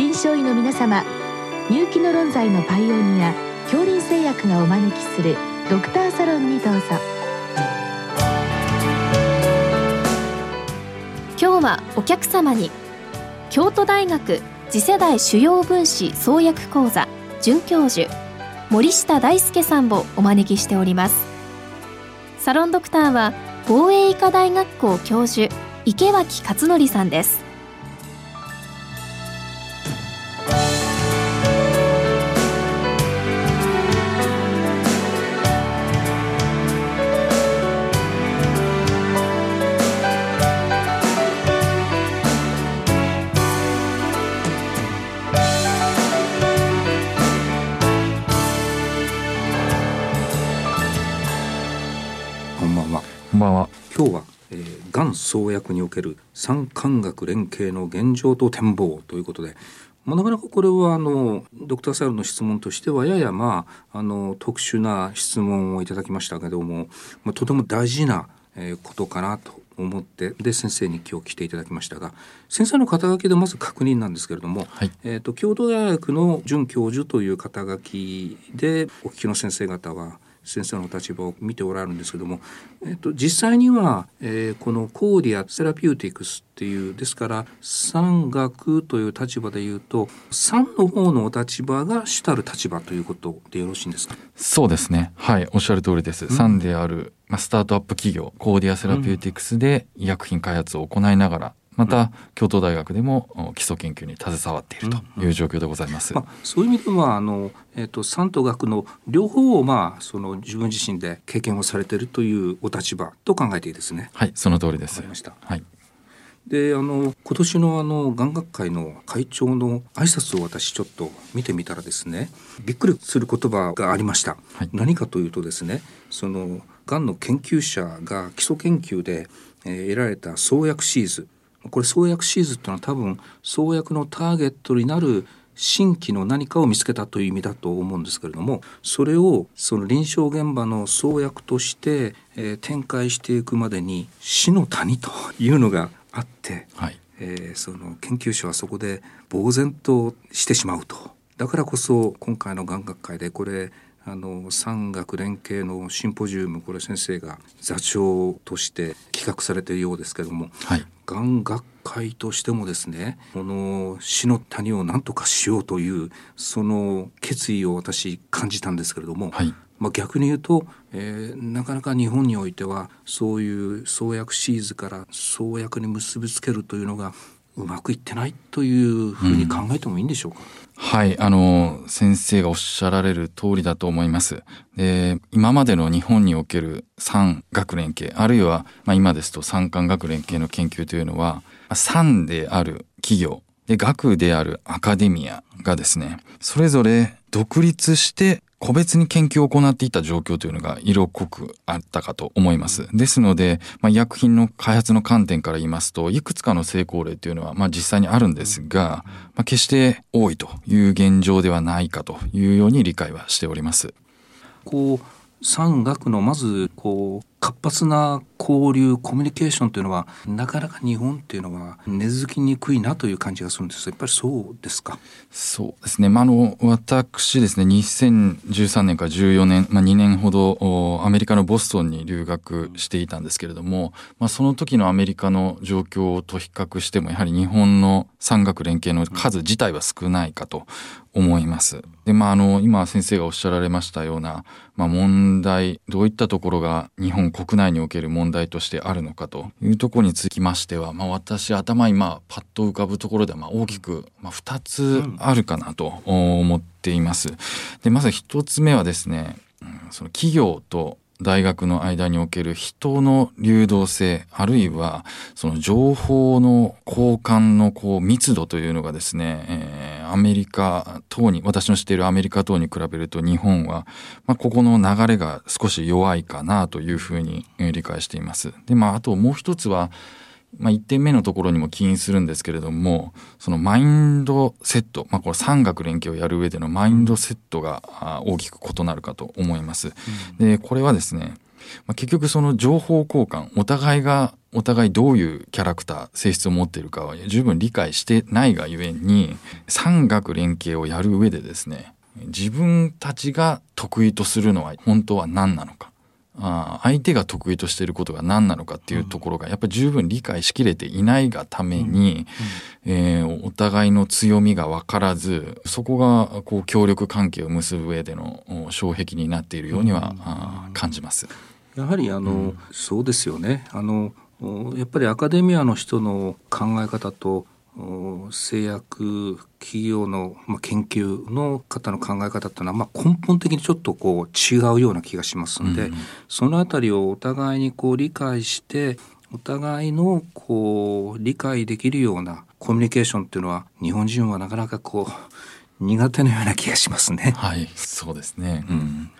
臨床医の皆様入気の論剤のパイオニア恐林製薬がお招きするドクターサロンにどうぞ。今日はお客様に京都大学次世代主要分子創薬講座准教授森下大輔さんをお招きしております。サロンドクターは防衛医科大学校教授池脇勝則さんです。んばんは。今日は、えー、がん創薬における産官学連携の現状と展望ということで、まあ、なかなかこれはあのドクターサルの質問としてはややまああの特殊な質問をいただきましたけども、まあ、とても大事な、えー、ことかなと思ってで先生に今日来ていただきましたが先生の肩書きでまず確認なんですけれども、はいえーと、京都大学の准教授という肩書きでお聞きの先生方は先生の立場を見ておられるんですけども、えっと、実際には、えー、この Chordia Therapeutics っていうですから産学という立場でいうと産の方のお立場が主たる立場ということでよろしいんですか？そうですね。はい、おっしゃる通りです。ん産である、まあ、スタートアップ企業、 Chordia Therapeutics で医薬品開発を行いながら、また、京都大学でもお基礎研究に携わっているという状況でございます。まあ、そういう意味ではあの、えっと産と学の両方を、まあ、その自分自身で経験をされているというお立場と考えていいですね。はい、その通りですわかりま。したはい。であの今年のあの眼学会の会長の挨拶を私ちょっと見てみたらですねびっくりする言葉がありました、はい何かというとですねそのがんの研究者が基礎研究で、えー得られた創薬シーズこれ創薬シーズっていうのは多分創薬のターゲットになる新規の何かを見つけたという意味だと思うんですけれどもそれをその臨床現場の創薬として、えー展開していくまでに死の谷というのがあって、はい。えーその研究者はそこで呆然としてしまうとだからこそ今回の眼学会でこれあの産学連携のシンポジウムこれ先生が座長として企画されているようですけどもはい。眼学会としてもですねこの死の谷を何とかしようというその決意を私感じたんですけれども、はい。まあ、逆に言うと、えーなかなか日本においてはそういう創薬シーズから創薬に結びつけるというのがうまくいってないというふうに考えてもいいんでしょうか？はい、あの、先生がおっしゃられる通りだと思います。で、今までの日本における産学連携、あるいは、まあ、今ですと産官学連携の研究というのは、産である企業、で、学であるアカデミアがですね、それぞれ独立して個別に研究を行っていた状況というのが色濃くあったかと思います。ですので、まあ、医薬品の開発の観点から言いますと、いくつかの成功例というのは、まあ、実際にあるんですが、まあ、決して多いという現状ではないかというように理解はしております。こう産学のまずこう活発な交流コミュニケーションというのはなかなか日本っていうのは根付きにくいなという感じがするんですやっぱりそうですか？そうですね。まあ、あの、私ですね、2013年から14年、まあ、2年ほどアメリカのボストンに留学していたんですけれども、まあ、その時のアメリカの状況と比較しても、やはり日本の産学連携の数自体は少ないかと思います。で、まあ、あの、今先生がおっしゃられましたような、まあ、問題、どういったところが日本国内における問題としてあるのかというところにつきましては、まあ、私頭今パッと浮かぶところではまあ大きく、まあ、2つあるかなと思っています。でまず1つ目はですね、その企業と大学の間における人の流動性、あるいはその情報の交換のこう密度というのがですね、えーアメリカ等に、私の知っているアメリカ等に比べると日本は、まあ、ここの流れが少し弱いかなというふうに理解しています。で、まあ、あともう一つは、まあ、1点目のところにも起因するんですけれども、そのマインドセット、まあ、これ産学連携をやる上でのマインドセットがあ大きく異なるかと思います。で、これはですね、まあ、結局その情報交換、お互いがお互いどういうキャラクター性質を持っているかは十分理解してないがゆえに産学連携をやる上でですね自分たちが得意とするのは本当は何なのかあ相手が得意としていることが何なのかっていうところがやっぱり十分理解しきれていないがために、えー、お互いの強みが分からずそこがこう協力関係を結ぶ上での障壁になっているようには、あ感じます。やはりあの、うん、そうですよね。あのやっぱりアカデミアの人の考え方と製薬企業の、まあ、研究の方の考え方っていうのは、まあ、根本的にちょっとこう違うような気がしますんで、うん、その辺りをお互いにこう理解してお互いのこう理解できるようなコミュニケーションっていうのは日本人はなかなかこう苦手なような気がしますね。はい、そうですね。うん、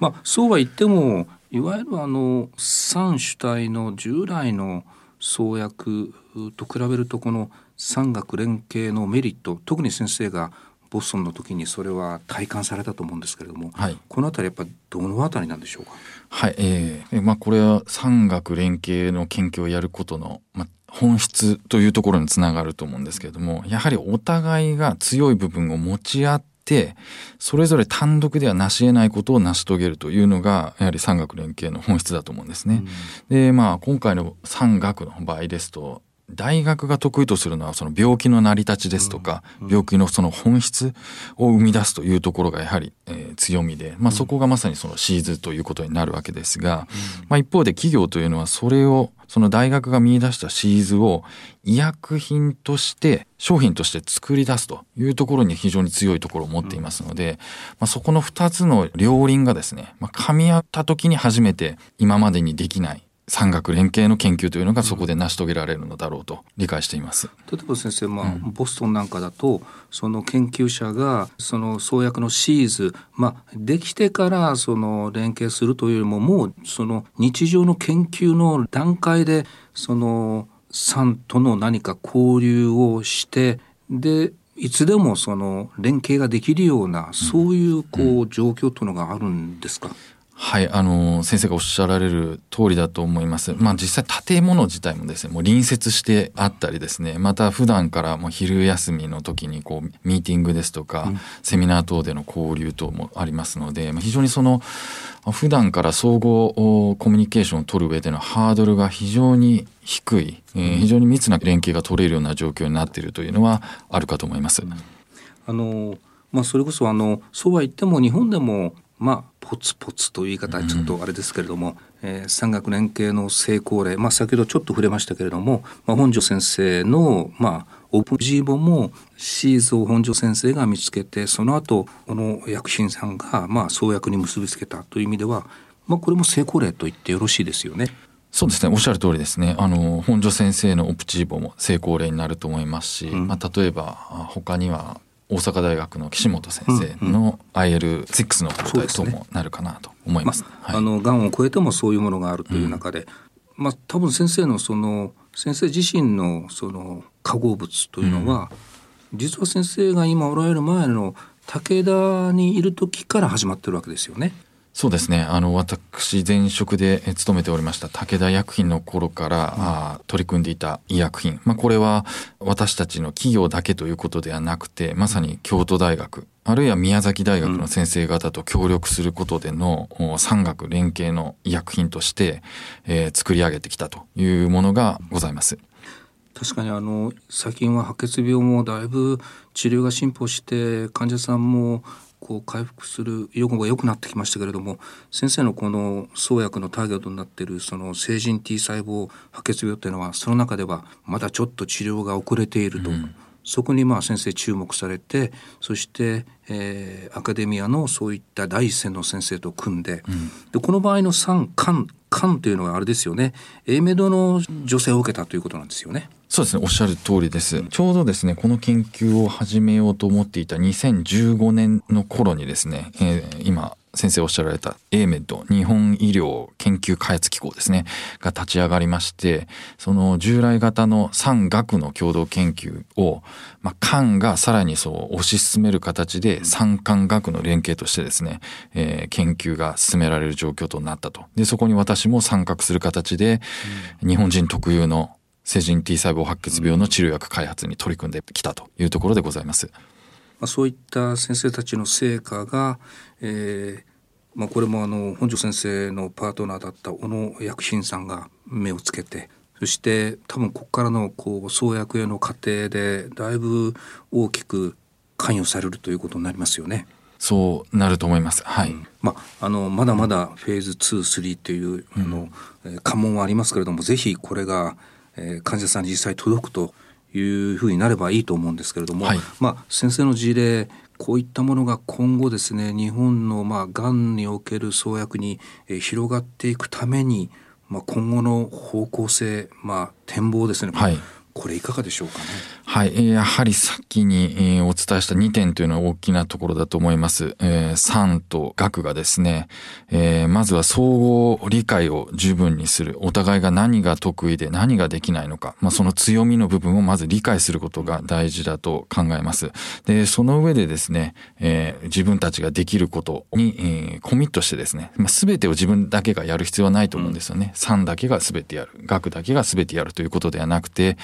まあそうは言ってもいわゆるあの三主体の従来の創薬と比べるとこの産学連携のメリット特に先生がボストンの時にそれは体感されたと思うんですけれども、はい、この辺りやっぱりどの辺りなんでしょうか？はい、えー、まあこれは産学連携の研究をやることの、まあ、本質というところにつながると思うんですけれどもやはりお互いが強い部分を持ち合ってそれぞれ単独では成し得ないことを成し遂げるというのがやはり産学連携の本質だと思うんですね。うん、でまあ今回の産学の場合ですと大学が得意とするのはその病気の成り立ちですとか、病気のその本質を生み出すというところがやはり、えー、強みで、まあ、そこがまさにそのシーズということになるわけですが、まあ、一方で企業というのはそれをその大学が見出したシーズを医薬品として商品として作り出すというところに非常に強いところを持っていますので、まあ、そこの2つの両輪がですね、まあ、噛み合った時に初めて今までにできない産学連携の研究というのがそこで成し遂げられるのだろうと理解しています。例えば先生、まあ、うん、ボストンなんかだとその研究者がその創薬のシーズ、まあ、できてからその連携するというよりももうその日常の研究の段階でその産との何か交流をしてでいつでもその連携ができるようなそういうこう状況というのがあるんですか、うんはい、あの先生がおっしゃられる通りだと思います。まあ実際建物自体もですね、もう隣接してあったりですね、また普段からもう昼休みの時にこうミーティングですとか、うん、セミナー等での交流等もありますので、非常にその普段から総合コミュニケーションを取る上でのハードルが非常に低い、えー、非常に密な連携が取れるような状況になっているというのはあるかと思います。あのまあ、それこそあのそうは言っても日本でもまあポツポツという言い方はちょっとあれですけれども、うん、えー、産学連携の成功例、まあ、先ほどちょっと触れましたけれども、まあ、本庄先生の、まあ、オープンジーボもシーズを本庄先生が見つけてその後この薬品さんが、まあ、創薬に結びつけたという意味では、まあ、これも成功例と言ってよろしいですよね。そうですね。おっしゃる通りですね。あの本庄先生のオプチーボも成功例になると思いますし、うん、まあ、例えば他には大阪大学の岸本先生の IL6 の抗体ともなるかなと思います。まあ、あのがんを超えてもそういうものがあるという中で、うん、まあ多分先生のその先生自身のその化合物というのは、うん、実は先生が今おられる前の武田にいる時から始まってるわけですよね。そうですね。あの、私、前職で勤めておりました武田薬品の頃から、うん、あ取り組んでいた医薬品。まあ、これは私たちの企業だけということではなくて、まさに京都大学、あるいは宮崎大学の先生方と協力することでの、うん、産学連携の医薬品として、えー、作り上げてきたというものがございます。確かにあの最近は白血病もだいぶ治療が進歩して患者さんもこう回復する予後が良くなってきましたけれども先生のこの創薬のターゲットになっているその成人 T 細胞白血病っていうのはその中ではまだちょっと治療が遅れていると。うんそこにまあ先生注目されてそして、えー、アカデミアのそういった第一線の先生と組んでうん、でこの場合の3官官というのはあれですよね A メドの女性を受けたということなんですよね。そうですねおっしゃる通りです、ちょうどですねこの研究を始めようと思っていた2015年の頃にですね、えー、今先生おっしゃられた AMED 日本医療研究開発機構ですねが立ち上がりましてその従来型の産学の共同研究を、まあ、官がさらにそう推し進める形で産官学の連携としてですね、えー、研究が進められる状況となったと。でそこに私も参画する形で、日本人特有の成人 T 細胞白血病の治療薬開発に取り組んできたというところでございます。まあ、そういった先生たちの成果が、えーまあ、これもあの本庄先生のパートナーだった小野薬品さんが目をつけてそして多分ここからのこう創薬への過程でだいぶ大きく関与されるということになりますよね。そうなると思います。はい。うん、まああのまだまだフェーズ2、3という、あの、うん、関門はありますけれども、ぜひこれがえー、患者さんに実際届くというふうになればいいと思うんですけれども、はい、まあ、先生の事例こういったものが今後ですね日本のまあがんにおける創薬に、えー、広がっていくために、まあ、今後の方向性、まあ、展望ですね、はい、これいかがでしょうかね。はい、やはり先にお伝えした2点というのは大きなところだと思います。えー、産と学がですね、えー、まずは総合理解を十分にする。お互いが何が得意で何ができないのか、まあ、その強みの部分をまず理解することが大事だと考えます。で、その上でですね、えー、自分たちができることに、え、コミットしてですね、まあ、全てを自分だけがやる必要はないと思うんですよね。産だけが全てやる。学だけが全てやるということではなくて、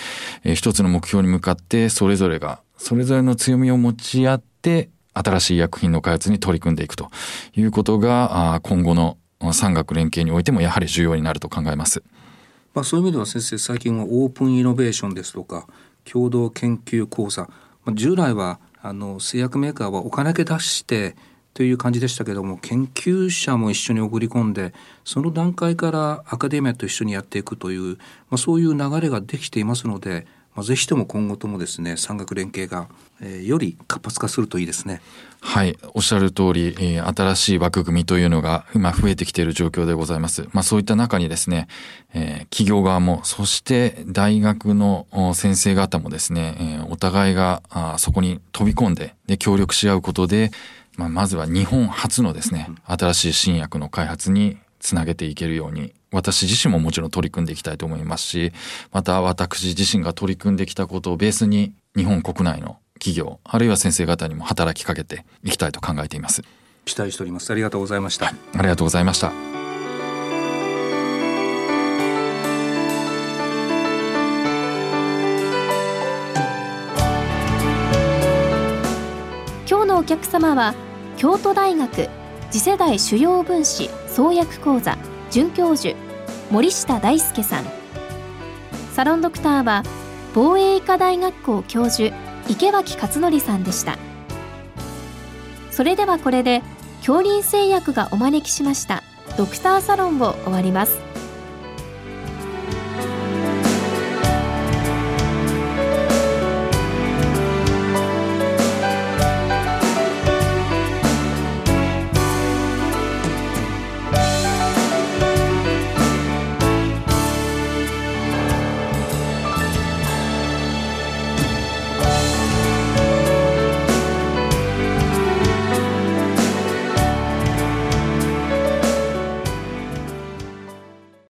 えー、一つの目標に向かってそれぞれがそれぞれの強みを持ち合って新しい薬品の開発に取り組んでいくということが今後の産学連携においてもやはり重要になると考えます。まあ、そういう意味では先生最近はオープンイノベーションですとか共同研究講座、まあ、従来はあの製薬メーカーはお金だけ出してという感じでしたけども研究者も一緒に送り込んでその段階からアカデミアと一緒にやっていくという、まあ、そういう流れができていますので、まあ、ぜひとも今後ともですね産学連携が、えー、より活発化するといいですね。はいおっしゃる通り、えー、新しい枠組みというのが今増えてきている状況でございます。まあ、そういった中にですね、えー、企業側もそして大学の先生方もですね、えー、お互いがあそこに飛び込んでで協力し合うことでまあ、まずは日本初のですね、新しい新薬の開発につなげていけるように、私自身ももちろん取り組んでいきたいと思いますし、また私自身が取り組んできたことをベースに日本国内の企業、あるいは先生方にも働きかけていきたいと考えています。期待しております。ありがとうございました。ありがとうございました。のお客様は京都大学次世代主要分子創薬講座准教授森下大輔さん。サロンドクターは防衛医科大学校教授池脇勝則さんでした。それではこれで恐林製薬がお招きしましたドクターサロンを終わります。